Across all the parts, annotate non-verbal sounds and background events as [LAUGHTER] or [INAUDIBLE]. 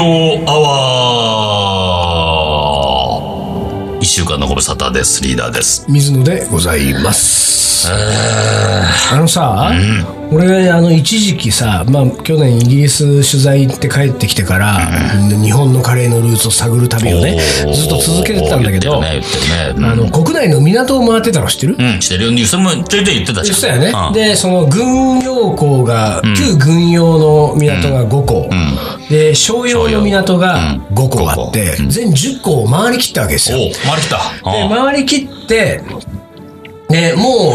京アワー一週間のご無沙汰です。リーダーです。水野でございます。あのさ、俺、あの、一時期さ、まあ、去年イギリス取材行って帰ってきてから、日本のカレーのルーツを探る旅をね、ずっと続けてたんだけど、ね、言ってるね。あの、国内の港を回ってたの知ってる？うん、うん、してるよ。ニュースもちょいちょい言ってたし。ね。うん。で、その軍用港が、旧軍用の港が5港、で、商用の港が5港あって、全10港を回り切ったわけですよ。お回りきた。で、うん。回り切って、で、も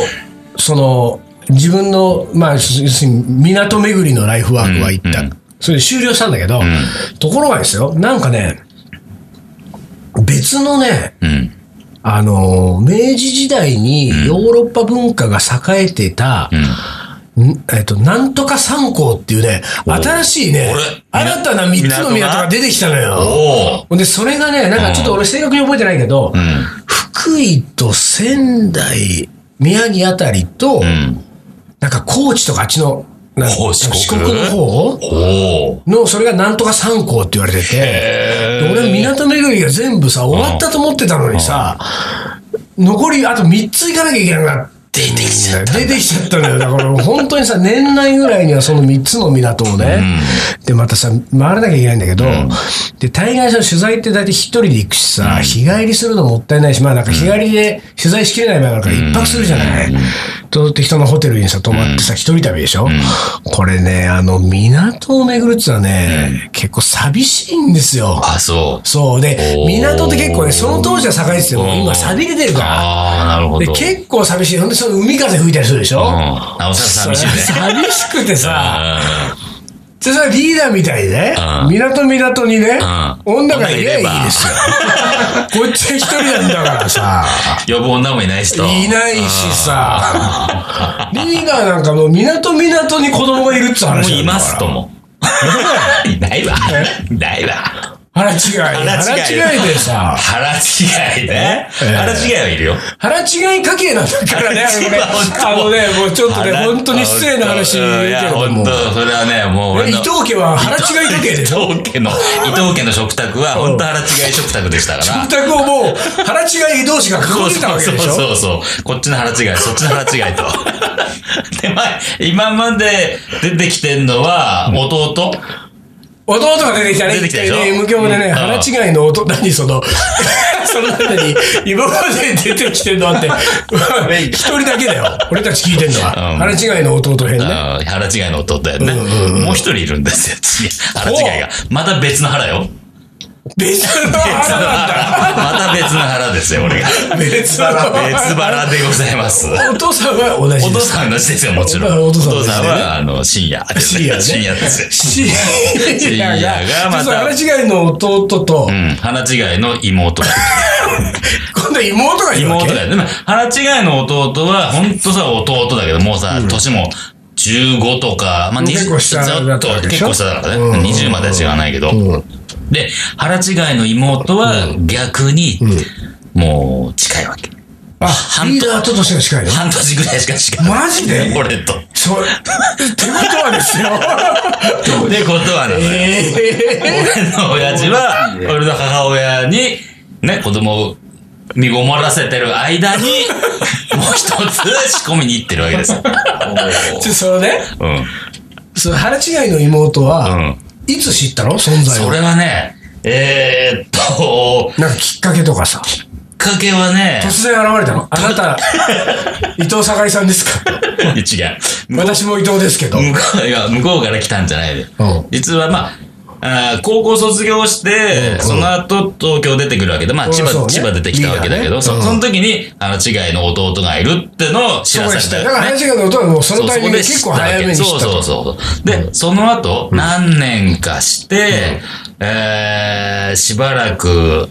う、その、自分の、まあ、要するに港巡りのライフワークは行った。うんそれで終了したんだけど、ところがですよ、なんかね、別のね、うん。あの、明治時代にヨーロッパ文化が栄えてた、ん。えっと、なんとか三港っていうね、新しいね新たな三つの港が出てきたのよ。おほんで、それがね、なんかちょっと俺正確に覚えてないけど、福井と仙台、宮城あたりと、ん。なんか高知とかあっちの、なんお四国の方？の、それがなんとか三港って言われてて、で俺港巡りが全部さ、終わったと思ってたのにさ、残りあと3つ行かなきゃいけなくなって。出てきちゃった出てきちゃったのよ。だから本当にさ、年内ぐらいにはその3つの港をね、で、またさ、回らなきゃいけないんだけど、で、大概その取材って大体一人で行くしさ、日帰りするのもったいないし、まあなんか日帰りで取材しきれない場合があるから一泊するじゃない。と適当なホテルにさ、泊まってさ、一人旅でしょ、これね、あの、港を巡るってのはね、結構寂しいんですよ。あ、そう。そう。で港って結構ね、その当時は栄えてても、今錆びれてるから。ああ、なるほで、ど。結構寂しい。ほんで、その海風吹いたりするでしょ、うん。なおさら寂しいね。寂しくてさ、それリーダーみたいにね、うん港港にね、ん女がいりゃいいですよ。こっちは一人なんだからさ、ん。呼ぶ女もいないしと。いないしさ、リーダーなんかもう港港に子供がいるっつうもういますと。も。[LAUGHS] [LAUGHS] いないわ。いないわ。腹違い。腹違い腹違いでさ、腹違いね。ええ腹違いはいるよ。腹違い家系なんだからね、あのね、あのね、もうちょっとね、本当に失礼な話言うけ。本当それはね、もう俺の。え伊藤家は腹違い家系でしょ？伊藤家の、伊藤家の食卓は本当腹違い食卓でしたから。食卓をもう、腹違い同士が囲んでたわけでしょ？そうそうそう。こっちの腹違い、そっちの腹違いと。[LAUGHS] で、まあ、今まで出てきてんのは、弟？弟が出てきたね。出てきたで無教でね、うん腹違いの弟、何その、[LAUGHS] その中に、今まで出てきてんのあって、一人だけだよ。俺たち聞いてんのは。うん腹違いの弟編ね。腹違いの弟やね。もう一人いるんですよ、次。腹違いが。また別の腹よ。別の腹なんだ。腹。また別の腹ですよ、俺が。別の別腹でございます。お父さんは同じおです。父さん同じですよ、もちろん。おお父さんは、あの、深夜ですね。深夜ね深夜ですよ。深深夜がまた腹違いの弟とう、ん。腹違いの妹。[LAUGHS] 今度妹がいるわけ？妹だよ。でも、腹違いの弟は、ほんとさ、弟だけど、もうさ、年も15とか、まあ、結構下ずっと結構下だからうんね。20までは違わないけど。うんで、腹違いの妹は逆に、もう近いわけ。あ、半リーダーととしてが近いの？半年ぐらいしか違う。マジで？俺と。そう、ってことはですよ。[LAUGHS] ってことはなのよ。え俺の親父は、俺の母親に、ね、子供を身ごもらせてる間に、[LAUGHS] もう一つ仕込みに行ってるわけですよ。えちょそのね、うん。その腹違いの妹は、うん。いつ知ったの？存在を。それはね、えー、っと、なんかきっかけとかさ。きっかけはね、突然現れたの？あなた、[LAUGHS] 伊藤盛りさんですか？[LAUGHS] 違う。向こう私も伊藤ですけど。向こういや向こうから来たんじゃないでうん。実はまあ、あー高校卒業して、その後東京出てくるわけで、まあ千葉、千葉出てきたわけだけど、そその時に、あの違いの弟がいるってのを知らされたよね。から腹違いの弟はもうそのタイミングで結構早めに。そうそうそう。で、その後、何年かして、えー、しばらく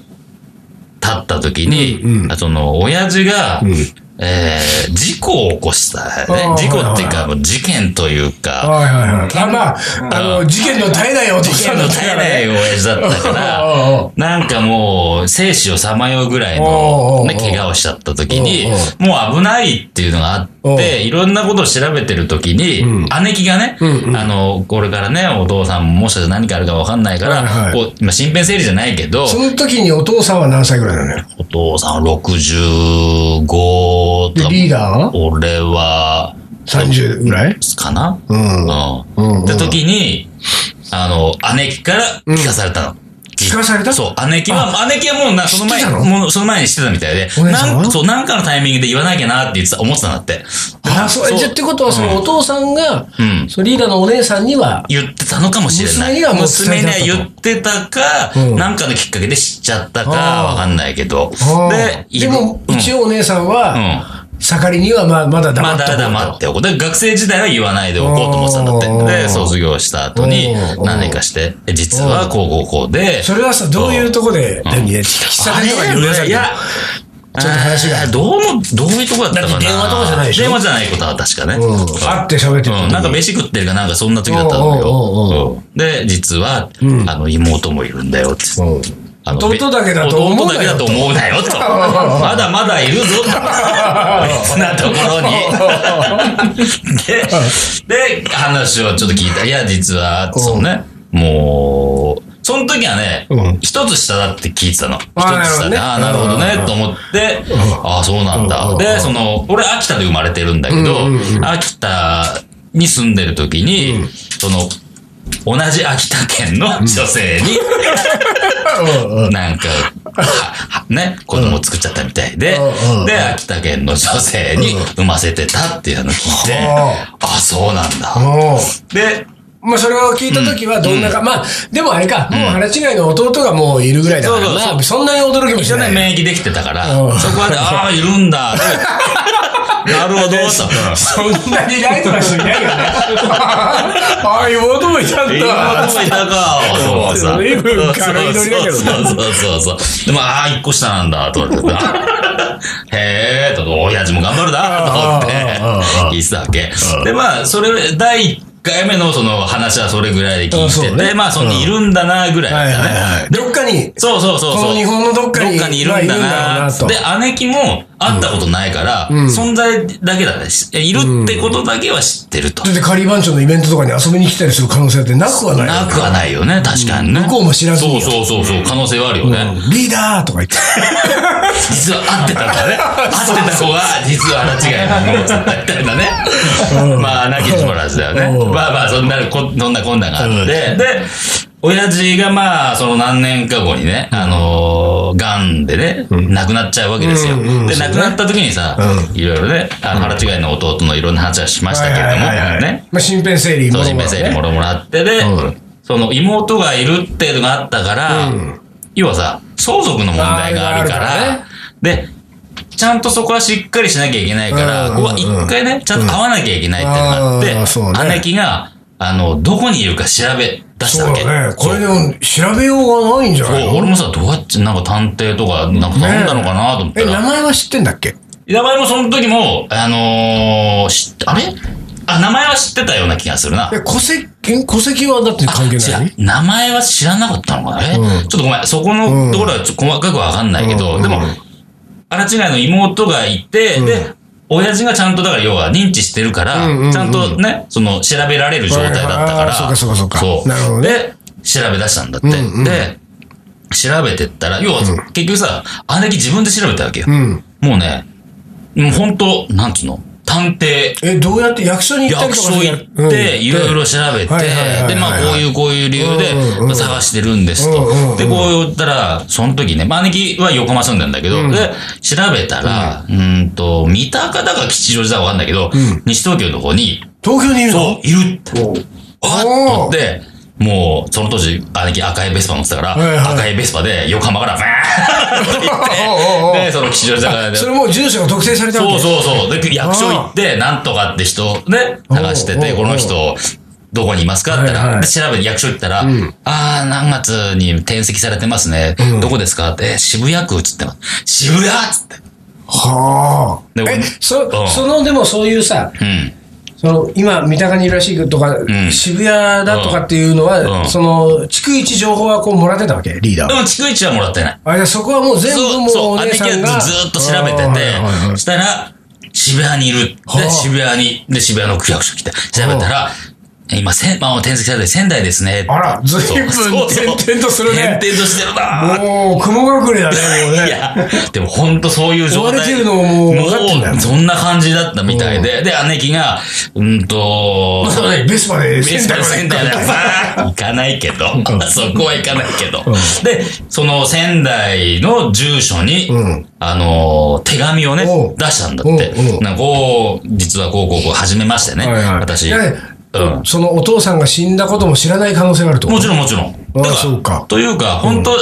経った時に、その、親父が、んえー、事故を起こしたあね。ー事故っていうか、事件というか、はいはいはい。あ、まあ、あの、事件の絶えないお父事さんだ件の絶えったからね。ない親父だったからう、なんかもう、生死をさまようぐらいの、ね、怪我をしちゃった時にもう危ないっていうのがあって、で、いろんなことを調べてるときに、姉貴がね、あの、これからね、お父さんももしかしたら何かあるかわかんないから、はいはいこう、今、身辺整理じゃないけど、その時にお父さんは何歳ぐらいなのよ？お父さんは65とで、か、リーダーは？俺は、30ぐらい？かな？うん。うん。うんって時に、あの、姉貴から聞かされたの。聞かされた？そう、姉貴は、姉貴はもうな、その前もうその前にしてたみたいで、なんそう、なんかのタイミングで言わなきゃなって言ってた、思ってたんだって。あ、そう、じゃあってことは、そのお父さんが、うん。そのリーダーのお姉さんには、言ってたのかもしれない。娘には娘には言ってたか、うん。なんかのきっかけで知っちゃったか、わかんないけど。で、でも、一応、応お姉さんうん。は、盛りにはまあまだ黙まだっておこうと。黙っておこう。で、学生時代は言わないでおこうと思ってたんだって。うん。で、卒業した後にうん。何年かして、え実はこうこうこうで、それはさ、どういうとこで、何ね、喫茶店とかに呼び出され？ていや、ちょっと話が。どうの、どういうとこだったかな。電話とかじゃないでしょ？電話じゃないことは確かね。うん。会って喋ってるなんか飯食ってるかなんかそんな時だったのおうおうおうおよ。うん。で、実は、あの、妹もいるんだよって。弟だけだと思うなよ弟だけだと思うなよと。まだまだいるぞと。[LAUGHS] 別なところに。[LAUGHS] で、で、話をちょっと聞いた。いや、実は、そうね、もう、その時はねうん、一つ下だって聞いてたの。一つ下で、ああ、なるほどね、と思って、ああ、そうなんだ。で、その、俺、秋田で生まれてるんだけど、秋田に住んでる時に、その、同じ秋田県の女性に、なんか、ね、子供作っちゃったみたいでで、秋田県の女性に産ませてたっていうのを聞いて、はあ、そうなんだ。もで、う、まあそれを聞いた時はどんなか、まあ、でもあれか、もう腹違いの弟がもういるぐらいだから、そんなに驚きもしない。免疫できてたから、うん。そこはね、ああ、いるんだ。[LAUGHS] でなるほど、と。そんなにライトな人いないよね。[LAUGHS] ああ、妹もいたんだ。妹もいたか。そうさ。随分軽いノリだけどねそうそうそうそう。でも、ああ、一個下なんだ、と思って。[LAUGHS] へえ、と、親父も頑張るな、と思って聞いてたわけ。で、まあ、それ、第一回目のその話はそれぐらいで聞いてて、まあ、そのいるんだな、ぐらいだはいったね。はいはい。でどっかに、そうそうそうそう。この日本のどっかにどっかにいるんだななとで、姉貴も会ったことないから、ん存在だけだね。しいるってことだけは知ってると。だってカリー番長のイベントとかに遊びに来たりする可能性ってなくはない。なくはないよね、確かにね。向こうも知らずにそうそうそうそう、可能性はあるよね。うんリーダーとか言って。実は会ってたんだね。会ってた子が、実は腹違いの荷物だったみたいなね。まあ、なきにしもあらずだよね。うんまあまあ、そんな、こそんなこんながあって。で、親父がまあ、その何年か後にね、あのー、癌でね、亡くなっちゃうわけですよ。で、亡くなった時にさ、いろいろね、あの、腹違いの弟のいろんな話はしましたけれども、ね。まあ、身辺整理もろもろね。命整理もろもろあって、で、うん。その妹がいるっていうのがあったから、要はさ、相続の問題があるから、で、ちゃんとそこはしっかりしなきゃいけないから、うんここは一回ね、ちゃんと会わなきゃいけないっていうのがあって、姉貴が、あの、どこにいるか調べ出したわけ。そうだね。これでも調べようがないんじゃないの？俺もさ、どうやって、なんか探偵とか、なんか頼んだのかなと思ったえ、ら、名前は知ってんだっけ？名前もその時も、あのー、あれ？あ、名前は知ってたような気がするな。え、戸籍、戸籍はだって関係ない？名前は知らなかったのかな。え、うん。ちょっとごめん、そこのところはちょっと細かくわかんないけど、うん。でも、荒違いの妹がいて、で、親父がちゃんとだから要は認知してるから、ちゃんとね、その調べられる状態だったから、そうかそうかそうか。そう。なるほどね。で、調べ出したんだって。うんうん。で、調べてったら、要は、結局さ、姉貴自分で調べたわけよ。うん。もうね、もう本当なんつうの？探偵、え、どうやって役所に行ったり役とか所行って、いろいろ調べて、で、まあ、こういう、こういう理由でん探してるんですと。で、こう言ったら、その時ね、まあ、姉貴は横浜住んでんだけど、で、調べたら、うーんと、三鷹だか吉祥寺だかわかんないけど、西東京の方に、東京にいるの？そう、いるって。あっと思って、もう、その当時、姉貴赤いベスパ乗ってたから、はいはい。赤いベスパで横浜から、バーンってで、その吉祥寺だからそれもう住所が特定されたわけ？そうそうそう。で、役所行って、なんとかって人ね、探してて、この人、どこにいますか？って言ったら、はいはい。で調べて役所行ったら、ん。あー、何月に転籍されてますね。うん。どこですか？って、渋谷区っつって。ます。渋谷っつって。はあ。でえ、そうん、その、でもそういうさ、うん。その、今、三鷹にいるらしいとか、ん渋谷だとかっていうのは、うんその、逐一情報はこうもらってたわけリーダーは。でも、逐一はもらってない。あ、じゃあそこはもう全部もうそう、お姉姉貴さんが。がずっと調べててあーはいはいはい、したら、渋谷にいる。で、はあ渋谷に、で、渋谷の区役所来て、調べたら、今、せん、まあ、転籍されて仙台ですね。あら、ずいぶん転々とするね。転々としてるなもう、雲隠れだね、もうね。いや、でも本当そういう状態。追われてるのももうもうそんな感じだったみたいで、で、姉貴が、うんと、そうね、ベスパで仙台まで仙台だ行かないけど、そこは行かないけど。で、その仙台の住所に、うんあのー、手紙をね出したんだって。なんかこう、実はこうこうこう、始めましてね。はいはい私。そのお父さんが死んだことも知らない可能性があると？もちろんもちろん。あだらそうかというか、本当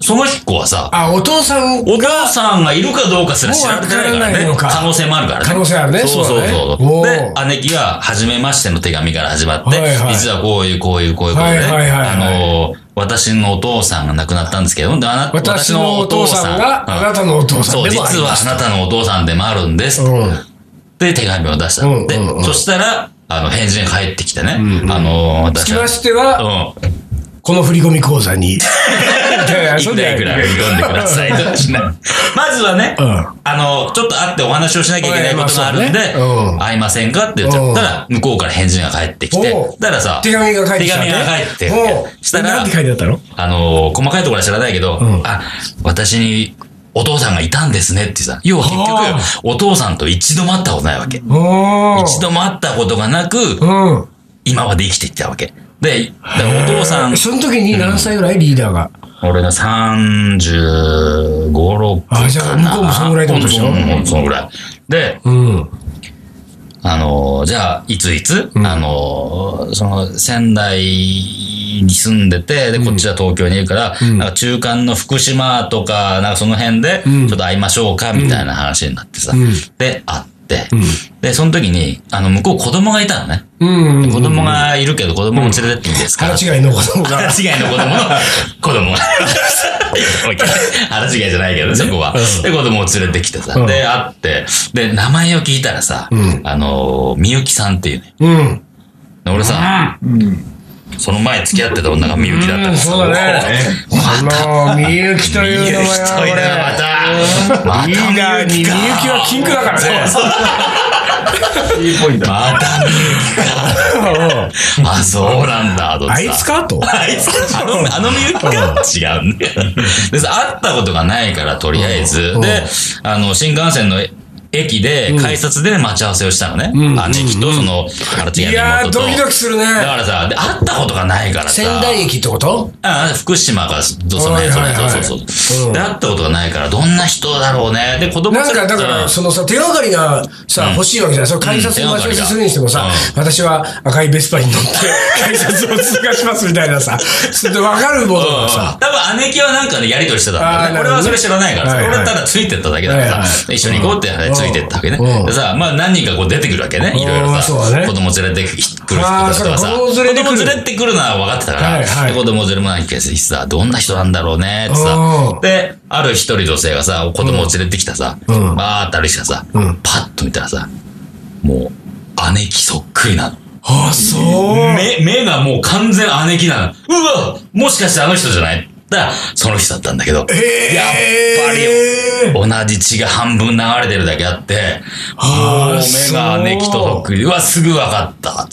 その子はさ、あ、お父さんお母さんがいるかどうかすら知られてないからね。可能性もあるからね。可能性あるねそうそうそうでー、姉貴は、初めましての手紙から始まって、実はこういう、こういう、こういうことで、あのー、私のお父さんが亡くなったんですけど、私のお父さんがうんあなたのお父さんそう、実はあなたのお父さんでもあるんです。うん。で、手紙を出したの。でそしたら、あの、返事が返ってきてね。あのー、つきましては、うん。この振り込み口座に。[LAUGHS] いくらいくら振り込んでください。[LAUGHS] まずはね、うん。あの、ちょっと会ってお話をしなきゃいけないことがあるんで、うね。うん。会いませんかって言っちゃったら、向こうから返事が返ってきてだからさ、手紙が返ってきたね。手紙が返っておうしたらなんて、書いてあったの？細かいところは知らないけど、ん。あ、私にお父さんがいたんですねってさ、要は結は局、お父さんと一度も会ったことないわけ。一度も会ったことがなく、うん。今まで生きていっちゃうわけ。で、お父さん、その時に何歳ぐらいリーダーが？俺が35、6かな。あじゃあ向こうもそのぐらいってことでしょ？うんうんそのぐらい。で、うん。あのー、じゃあ、いついつ、あのー、その、仙台に住んでて、で、こっちは東京にいるから、なんか中間の福島とか、なんかその辺で、ちょっと会いましょうか、みたいな話になってさ。んで、会って、で、その時に、あの、向こう子供がいたのね。うん。子供がいるけど、子供も連れてっていいですか、腹違いの子供が。腹違いの子供の [LAUGHS] 子供が。[LAUGHS] 腹違いじゃないけどね、そこは。で、子供を連れてきてさ。うんで、会って、で、名前を聞いたらさ、んあのー、みゆきさんっていうね。うん。で俺さ、その前付き合ってた女がみゆきだったからさ。そうだね。あの、みゆきという名前はみゆきという名前また、またリーダーにみゆきは禁句だからね。いいポイント。またみゆきか。あ、そうなんだ、あいつか？と。あいつ、あの、あのみゆきか？違うんだよ。会ったことがないから、とりあえず。で、あの、新幹線の駅で、改札で待ち合わせをしたのね。姉貴と、その、腹違いやー。ドキドキするね。だからさ、で、会ったことがないからさ。仙台駅ってこと？ああ、福島か、そのはい辺、はいはいそうそうそうう。んで、会ったことがないから、どんな人だろうね。で、子供なんか、だから、そのさ、手がかりがさ、欲しいわけじゃない。その改札に待ち合わせするにしてもさ、私は赤いベスパに乗って、改札を通過しますみたいなさ、それでわかるものがさ、多分姉貴はなんかね、やりとりしてたんだよね。俺はそれ知らないからさ。はいはただついてっただけだからさ。い一緒に行こうってついてったわけねうん。でさ、まあ何人かこう出てくるわけね。いろいろさ。子供連れてくる人とかさ。子供連れてくる子供連れてくるのは分かってたから。子供連れもないけどさ、どんな人なんだろうねってさうん。で、ある一人女性がさ、子供を連れてきたさ、うんバーって歩いてさうん、パッと見たらさ、もう、姉貴そっくりなの。ああ、そう。目、目がもう完全姉貴なの。うわもしかしてあの人じゃないだから、その人だったんだけど。えやっぱり、同じ血が半分流れてるだけあって、もう目が姉貴とそっくり。うわ、すぐ分かった。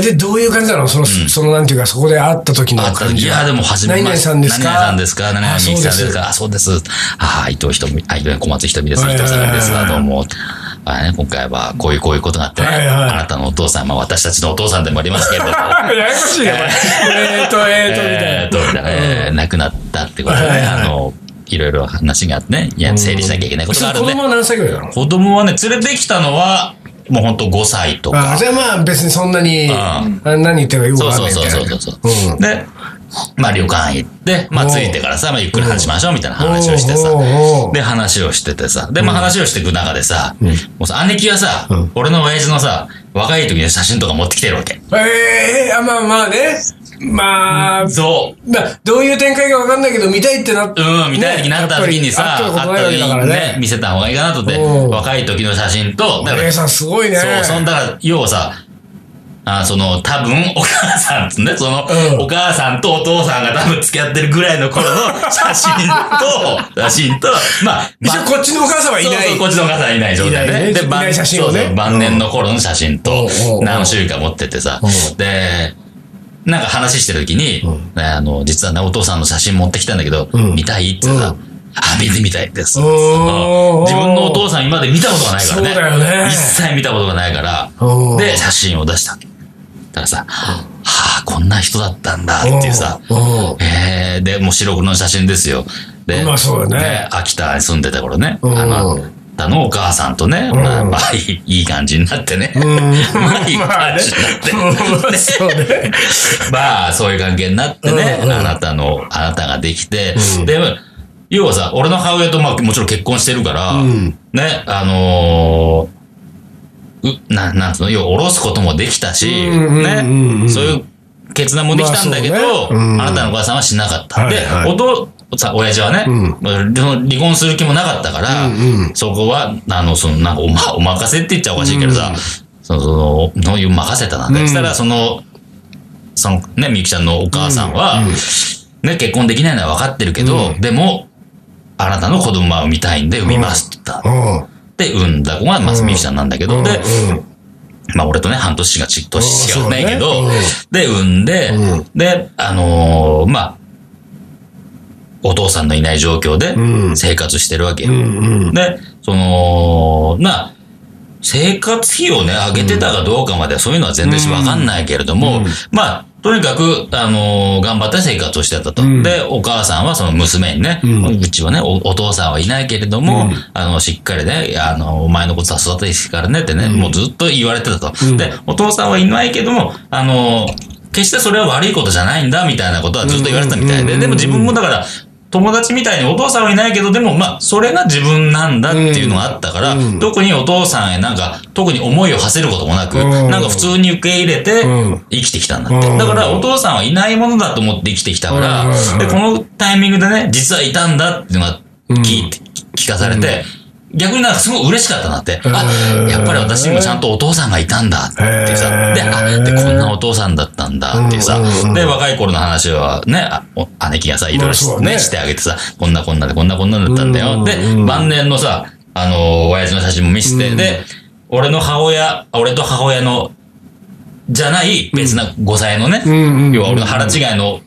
で、どういう感じなの？その、その、なんていうか、そこで会った時の感じは。いや、でも初め何々まして。さんですか？何々さんですか？何々あみゆきさんですそうかあ、そうです。あ、伊藤ひとみ、あ、伊藤小松ひとみです。伊はい藤さんです。どうも。あね、今回はこういうこういうことがあってね、はいはいあなたのお父さん、まあ私たちのお父さんでもありますけれども、[LAUGHS] ややこしいね、[LAUGHS] これえーと、えーと、みたいな。えーと、みたいなえー亡くなったってことであの、いろいろ話があってね、いや、整理しなきゃいけないことがあるんで子供。は何歳ぐらいなの？子供はね、連れてきたのは、もうほんと5歳とか。あじゃあまあ別にそんなに、んあ何言ってるかよくそうそわかんないうみたいな。そうそうそう。うんで、まあ旅館行って、まあ着いてからさ、まあゆっくり話しましょうみたいな話をしてさで話をしててさ、で、まあ話をしていく中でさ、もうさ、姉貴はさ、俺の親父のさ、若い時の写真とか持ってきてるわけ。ええあ、まあまあね。まあ、そう。まあ、どういう展開かわかんないけど、見たいってなって。うん、見たい時になった時にさ、ねやった時ねに見せた方がいいかなと思って、うん若い時の写真と、だからお姉さんすごいね。そう、そんだから、要はさ、あその、多分、お母さんとね、その、うん。お母さんとお父さんが多分付き合ってるぐらいの頃の写真と、写真と、まあ、一応こっちのお母さんはいない。そうそう、こっちのお母さんはいない状態で。で、いないね。いない写真をね。そうそう晩年の頃の写真とうん。うん、何種類か持っててさ。うん、で、なんか話してる時に、ねあの、実はね、お父さんの写真持ってきたんだけど、ん。見たいってさ、あ、見てみたいです。自分のお父さん今まで見たことがないからね。そうだよね。一切見たことがないから。うん、で、写真を出した。だからさ、はあ、こんな人だったんだっていうさ、うんえー、で、もう白黒の写真ですよ。で、まあそうだね。で秋田に住んでた頃ね、うん。あの、あのお母さんとね、まあ、まあ、いいいい感じになってね。[LAUGHS] まあ、いい感じになって。まあね。[LAUGHS] そういう関係になってね、あなたの、あなたができて、で、要はさ、俺の母親とまあもちろん結婚してるから、ん。ね、あのな、なんつうの、要は下ろすこともできたし、ね、そういう決断もできたんだけど、まあなたのお母さんはしなかった。で、お父さん、親父はね、離婚する気もなかったから、そこは、あの、その、なんかおま、お任せって言っちゃおかしいけどさ、その、その、のいう任せたなんだ。よ。うん。そしたら、その、そのね、みゆきちゃんのお母さんは、ね、結婚できないのは分かってるけど、でも、あなたの子供は産みたいんで産みますって言った。うん。で、産んだ子が、まずみゆきちゃんなんだけど、で、うん。まあ俺とね、半年がち、年違うないけうどで、産んでうん、で、あのーまあ、お父さんのいない状況でうん。生活してるわけよ。で、その、まあ、生活費をね、上げてたかどうかまではそういうのは全然わかんないけれども、まあ、とにかく、あのー頑張って生活をしてたと。うん。で、お母さんはその娘にね、うん。うちはねお、お父さんはいないけれども、あの、しっかりね、あの、お前のことは育ててからねってね、もうずっと言われてたと。うん。で、お父さんはいないけども、あのー決してそれは悪いことじゃないんだ、みたいなことはずっと言われてたみたいで、うん。でも自分もだから、友達みたいにお父さんはいないけど、でもまあ、それが自分なんだっていうのがあったから、うん。特にお父さんへなんか、特に思いを馳せることもなく、うん。なんか普通に受け入れてうん。生きてきたんだって。うん。だからお父さんはいないものだと思って生きてきたから、うん。で、このタイミングでね、実はいたんだっていうのが聞いて、聞かされて、逆になんかすごい嬉しかったなって。あ、やっぱり私にもちゃんとお父さんがいたんだってさ。で、あ、で、こんなお父さんだったんだっていうさ。で、若い頃の話はね、姉貴がさ、いろいろしてあげてさ、こんなこんなでこんなこんなんだったんだよ。で晩年のさ、あの、親父の写真も見せて、で、俺の母親、俺と母親の、じゃない別な5歳のね、要は俺の腹違いの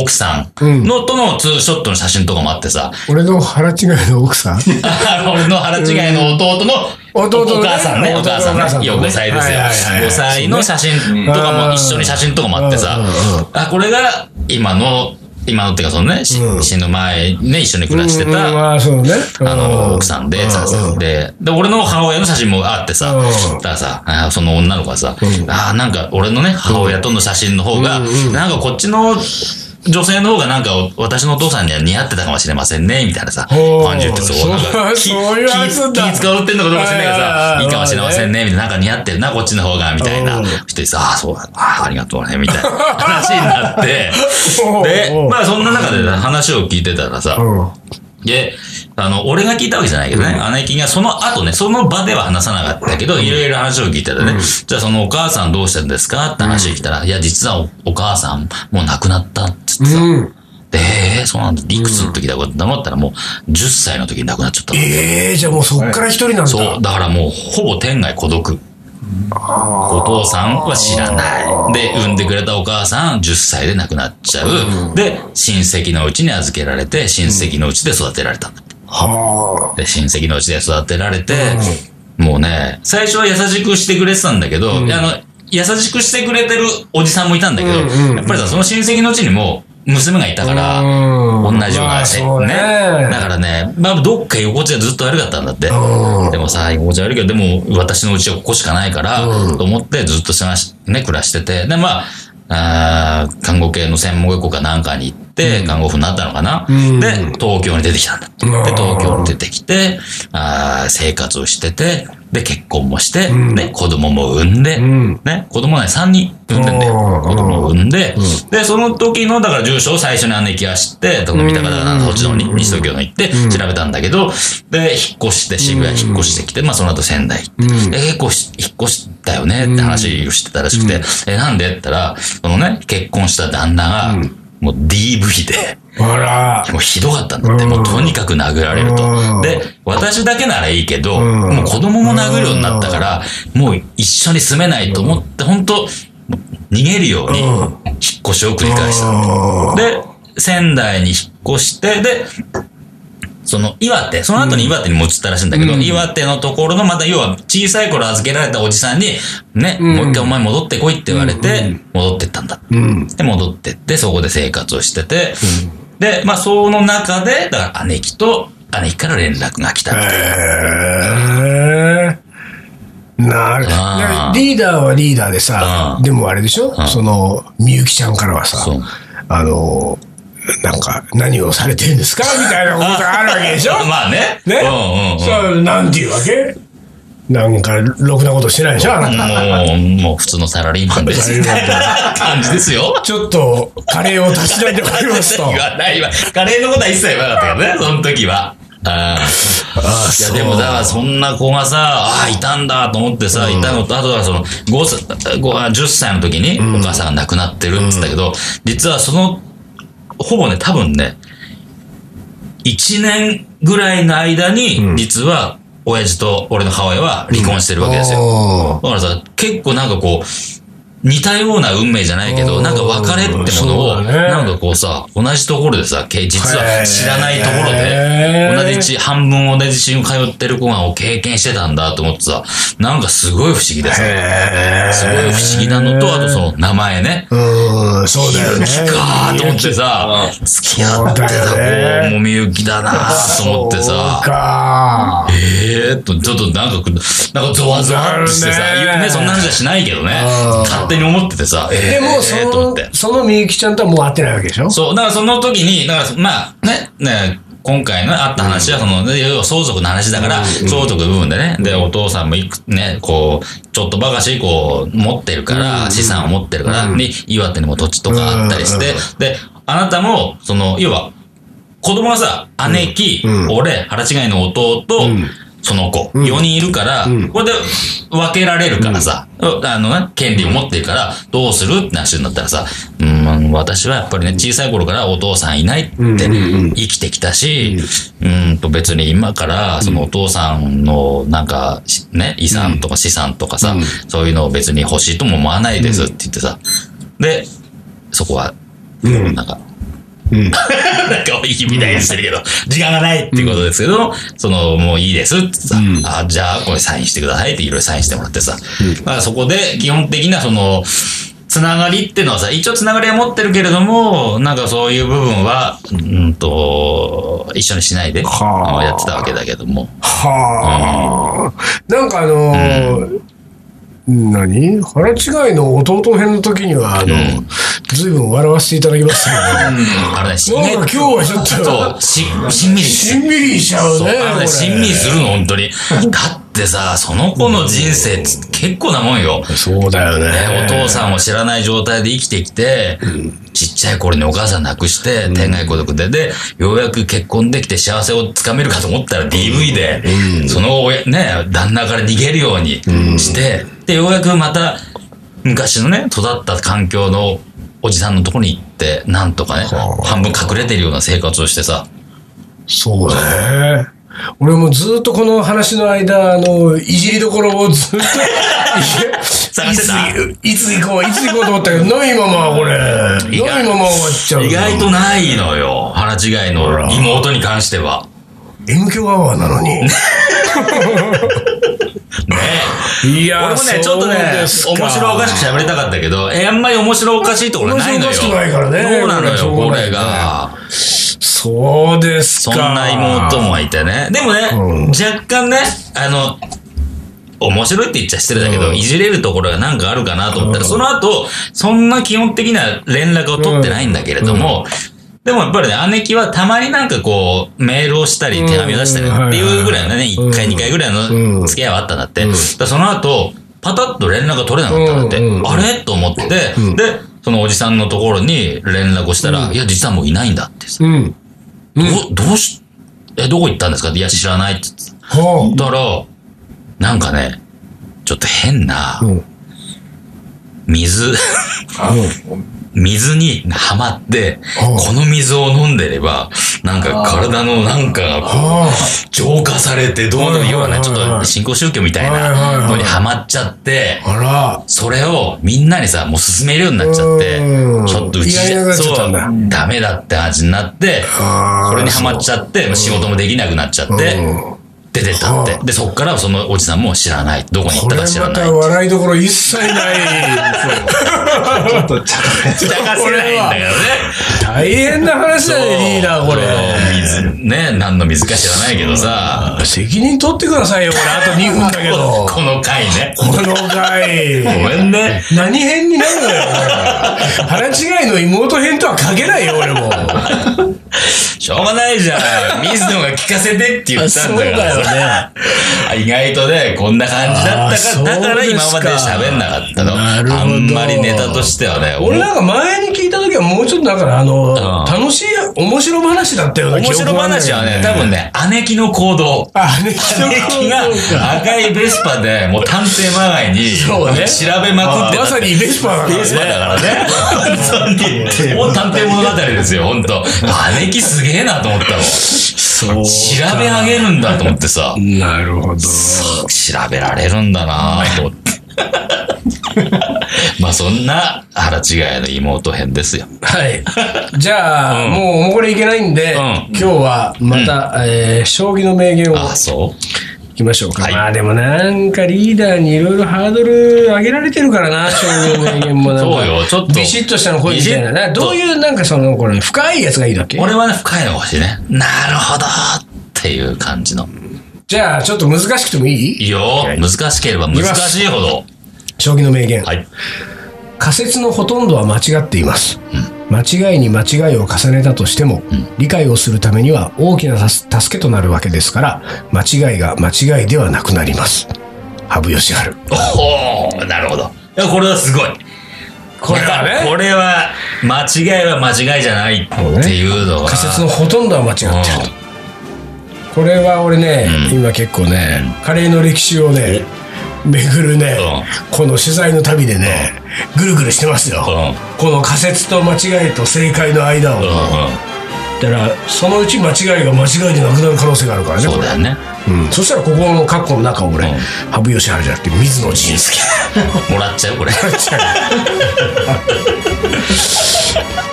奥さん。のとのツーショットの写真とかもあってさ、俺の腹違いの奥さん？[LAUGHS] 俺の腹違いの弟の、弟のね。お母さんね、お母さんお母さんね。いや、5歳ですよ。はいはいはいはい。5歳の写真とかも一緒に写真とかもあってさ。うんうんうん、あ、これが今の、今のっていうかそのね、しうん。死ぬ前ね、一緒に暮らしてうんた、まあ、ね。あの、奥さんで、で、で、俺の母親の写真もあってさ、うん。だからさ、あその女の子がさ、ん。あなんか俺のね、母親との写真の方が、うんうん。なんかこっちの女性の方がなんか私のお父さんには似合ってたかもしれませんね、みたいなさ、感じ言ってそう、なんか [LAUGHS] 気気気使うってんのかどうか知らないけどさ、いいかもしれませんね、みたいな、なんか似合ってるな、こっちの方が、みたいなうん人にさ、ああ、そうだ、ああ、ありがとうね、みたいな。[LAUGHS] 話になって、でまあそんな中でね話を聞いてたらさ、うん。で、あの、俺が聞いたわけじゃないけどね、姉貴がその後ね、その場では話さなかったけど、いろいろ話を聞いてたね、じゃあそのお母さんどうしてるんですかって話を聞いたら、いや、実はおお母さんもう亡くなったって言ってさ、うん。で、えー、そうなんだ、いくつの時だことだったらもう10歳の時に亡くなっちゃったの。ええじゃあもうそっから一人なんだ。そう、だからもうほぼ天涯孤独。お父さんは知らない。で、産んでくれたお母さん10歳で亡くなっちゃう。で、親戚のうちに預けられて、親戚のうちで育てられたんだはで、親戚のうちで育てられて、もうね、最初は優しくしてくれてたんだけど、あの、優しくしてくれてるおじさんもいたんだけど、うんうんやっぱりさ、その親戚のうちにも娘がいたから、うん。同じようまなせ、あそうね。だからね、まあ、どっか居心地がずっと悪かったんだって。うん。でもさ、居心地悪いけど、でも私のうちはここしかないから、うん。と思ってずっと探し、ね、暮らしてて。で、まあ、あー看護系の専門学校かなんかに行っって、看護婦になったのかな？んで、東京に出てきたんだ。で、東京に出てきて、あー生活をしてて、で、結婚もして、ね、子供も産んで、ん。ね、子供ね、3人産んでんだよ。うん子供を産んで、で、その時の、だから住所を最初に姉貴は知って、どこ見たから、そっちの方に、西東京の行って、調べたんだけど、で、引っ越して、渋谷引っ越してきて、まあその後仙台行って、え、結構し引っ越したよねって話をしてたらしくて、え、なんで？って言ったら、そのね、結婚した旦那が、もう DV で。もうひどかったんだって、もうとにかく殴られるうん。と。で、私だけならいいけど、もう子供も殴るようになったから、もう一緒に住めないと思って、本当逃げるように、引っ越しを繰り返したの。で、仙台に引っ越して、で、その岩手、その後に岩手にも移ったらしいんだけど、岩手のところの、また要は小さい頃預けられたおじさんに、ね、もう一回お前戻ってこいって言われて、戻ってったんだ。うん。で、戻ってって、そこで生活をしてて、で、まあ、その中で、だから姉貴と、姉貴から連絡が来たみたいへえ。なるあー。リーダーはリーダーでさう、ん。でもあれでしょ？その、みゆきちゃんからはさあの、なんか、何をされてるんですか？みたいなことがあるわけでしょ？[LAUGHS] まあね。ね？うんうんうん。そう、なんていうわけ？なんか、ろくなことしてないでしょ？あなた。もう、もう普通のサラリーマンです。みたいな感じですよ。ちょっと、カレーをたしなんでおりますと。言わないわ。カレーのことは一切言わなかったけどね、その時は。ああいや、でも、だから、そんな子がさ、ああ、いたんだと思ってさ、いたのと、あとはその、5歳、5あ10歳の時に、お母さんが亡くなってるって言ったけど、実はその、ほぼね、多分ね、1年ぐらいの間に、実は、親父と俺の母親は離婚してるわけですよ。だからさ、結構なんかこう、似たような運命じゃないけど、うん。なんか別れってものを、なんかこうさ、同じところでさ、け実は知らないところで、同じ地、半分同じ地に通ってる子が経験してたんだと思ってさ、なんかすごい不思議でさ、すごい不思議なのと、あとその名前ね。うん、そうだよね。みゆきかーと思ってさ、付き合ってた子もみゆきだなーと思ってさ、か。えーっと、ちょっとなんか、なんかゾワゾワってしてさ、ね。そんな話はしないけどねに思っててさ、えーでも、その、。そのみゆきちゃんとはもう会ってないわけでしょ？そう、だからその時に、だからまあね、ね、今回のあった話は、その、ね要は相続の話だから、相続の部分でね、で、お父さんもいく、ね、こう、ちょっとばかし、こう、持ってるから、資産を持ってるから、で、岩手にも土地とかあったりして、で、あなたも、その、要は、子供がさ、姉貴、俺、腹違いの弟、その子、4人いるから、これで分けられるからさ、あのね、権利を持っているから、どうするって話になったらさ、うん、私はやっぱりね、小さい頃からお父さんいないって生きてきたし、うん。と別に今から、そのお父さんのなんか、しね、遺産とか資産とかさ、そういうのを別に欲しいとも思わないですって言ってさ、で、そこは、なんか、[LAUGHS] なんか、いいみたいにしてるけど、時間がないっていうことですけど、その、もういいですってさ、あ、じゃあこれサインしてくださいっていろいろサインしてもらってさ、だからそこで基本的なその、つながりっていうのはさ、一応つながりは持ってるけれども、なんかそういう部分は、うんと、一緒にしないで、はあ。やってたわけだけども。はあ。なんかあのー何？腹違いの弟編の時には、あの、ずいぶん笑わせていただきましたけあれね、しど、なんか今日はちょっと、し、しんみりしんみりしちゃうね。しんみりするの、本当に。だ [LAUGHS] ってさ、その子の人生って結構なもんよ。そうだよね。ね、お父さんを知らない状態で生きてきて、ちっちゃい頃にお母さん亡くして、天涯孤独で、で、ようやく結婚できて幸せをつかめるかと思ったら DV で、その親、ね、旦那から逃げるようにして、で、ようやくまた、昔のね、育った環境のおじさんのところに行って、なんとかね、半分隠れてるような生活をしてさ、そうね。俺もずっとこの話の間、あの、いじりどころをずっと、いつ、いつ行こう、いつ行こうと思ったけど、ないまま、これ。まま終わっちゃう。意外とないのよ、腹違いの妹に関しては。M 響アワーなのに。ねいや俺もね、ちょっとね、面白おかしく喋りたかったけど、え、あんまり面白おかしいところないのよ。面白おかしくないからねそうなのよ、これが。そうですか。そんな妹もいてね。でもね、うん。若干ね、あの、面白いって言っちゃ失礼だけど、いじれるところがなんかあるかなと思ったら、その後、そんな基本的な連絡を取ってないんだけれども、でもやっぱりね、姉貴はたまになんかこう、メールをしたり、手紙を出したりっていうぐらいのね、1回2回ぐらいの付き合いはあったんだって。その後、パタッと連絡が取れなかったんだって。あれ？と思って、で、そのおじさんのところに連絡をしたら、いや、実はもういないんだってさ。ど、どうし、え、どこ行ったんですか？いや、知らないって言ってた。だから、なんかね、ちょっと変な、水、[LAUGHS] 水にはまって、この水を飲んでれば、なんか体のなんかが浄化されて、どうのような、ちょっと新興宗教みたいなのにはまっちゃって、それをみんなにさ、もう進めるようになっちゃって、ちょっとうちで、そう、ダメだって味になって、これにはまっちゃって、仕事もできなくなっちゃって、出てったって。で、そっからそのおじさんも知らない。どこに行ったか知らない。これまた笑いどころ一切ない。ちょっと茶化せないんだけどね。大変な話だね、リーダー、これ。水、ね、何の水か知らないけどさ。責任取ってくださいよ、これ。あと2分だけど。[LAUGHS] この回ね。この回。ごめんね。何編になるのよ。腹違いの妹編とは書けないよ、俺も。しょうがないじゃん。水野が聞かせてって言ったんだからさ。ね。意外とね、こんな感じだったから、だから今まで喋んなかったの。あんまりネタとしてはね。俺なんか前に聞いた時はもうちょっとだからあの、楽しい、面白話だったような面白話はね、多分ね、姉貴の行動。姉貴の行動。が赤いベスパで、もう探偵まがいに、調べまくってまさにベスパだからね。ベスパだからね。[LAUGHS] もう探偵物語ですよ、本当姉 [LAUGHS] 貴すげえなと思ったの。そう。調べ上げるんだと思ってさ。なるほど。調べられるんだなと思って。[LAUGHS] まあそんな腹違いの妹編ですよ。はい。じゃあ、うん、もうもうこれいけないんで、うん、今日はまた、うん、えー、将棋の名言を。あ、そう？いきましょうか。はい、まあでもなんかリーダーにいろいろハードル上げられてるからな、[LAUGHS] 将棋の名言もなんか。そうよ、ちょっと。ビシッとしたの声みたいな。どういうなんかその、これ、深いやつがいいだっけ？俺はね、深いのが欲しいね。なるほどっていう感じの。じゃあ、ちょっと難しくてもいい？いいよ。難しければ難しいほど。将棋の名言。はい。仮説のほとんどは間違っています。うん、間違いに間違いを重ねたとしても、うん、理解をするためには大きな助けとなるわけですから、間違いが間違いではなくなります。羽生善治。おおなるほど。いや、これはすごい。これはね。これは、間違いは間違いじゃないっていうのは。仮説のほとんどは間違ってると。これは俺ね、うん、今結構ね、カレーの歴史をね、巡るね、うん、この取材の旅でね、ぐるぐるしてますよ、この仮説と間違いと正解の間を、だからそのうち間違いが間違いでなくなる可能性があるからねそうだよね。うん、そしたらここの括弧の中を俺、羽生善治じゃなくて水野仁介。[LAUGHS] もらっちゃうこれ。もらっちゃう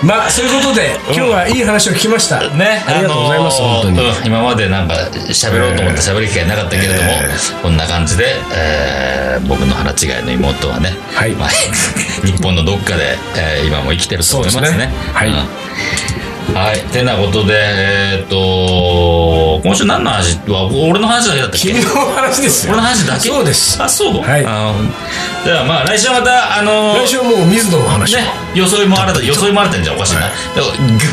まあそういうことで今日はいい話を聞きました。ね。ありがとうございます、本当に、今までなんか喋ろうと思って喋る機会なかったけれども、こんな感じで、えー、僕の腹違いの妹はね、はい。まあ、[LAUGHS] 日本のどっかで、えー、今も生きてると思いますね。はい、はい。てなことで、えー、っと、今週何の話？は、俺の話だけだったっけ？君の話です俺の話だけ？そうです。あ、そうはい。あじゃあまあ、来週はまた、あのー、来週はもう水野の話。ね。装いも新た、装いも新たんじゃおかしいな。はい、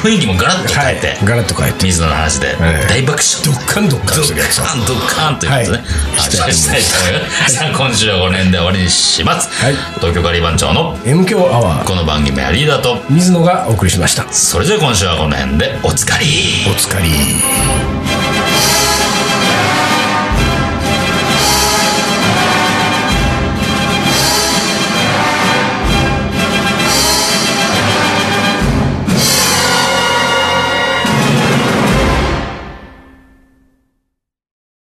雰囲気もガラッと変えて。はい、ガラッと変えて。水野の話で、大爆笑。ドッカンドッカンドッカンドッカンということでね、話をしたいと思います。さあ、今週はこの辺で終わりにします。はい。東京カリバン長の M 強アワー。この番組はリーダーと水野がお送りしました。それじゃあ今週はこの辺でおつかり。おつかり。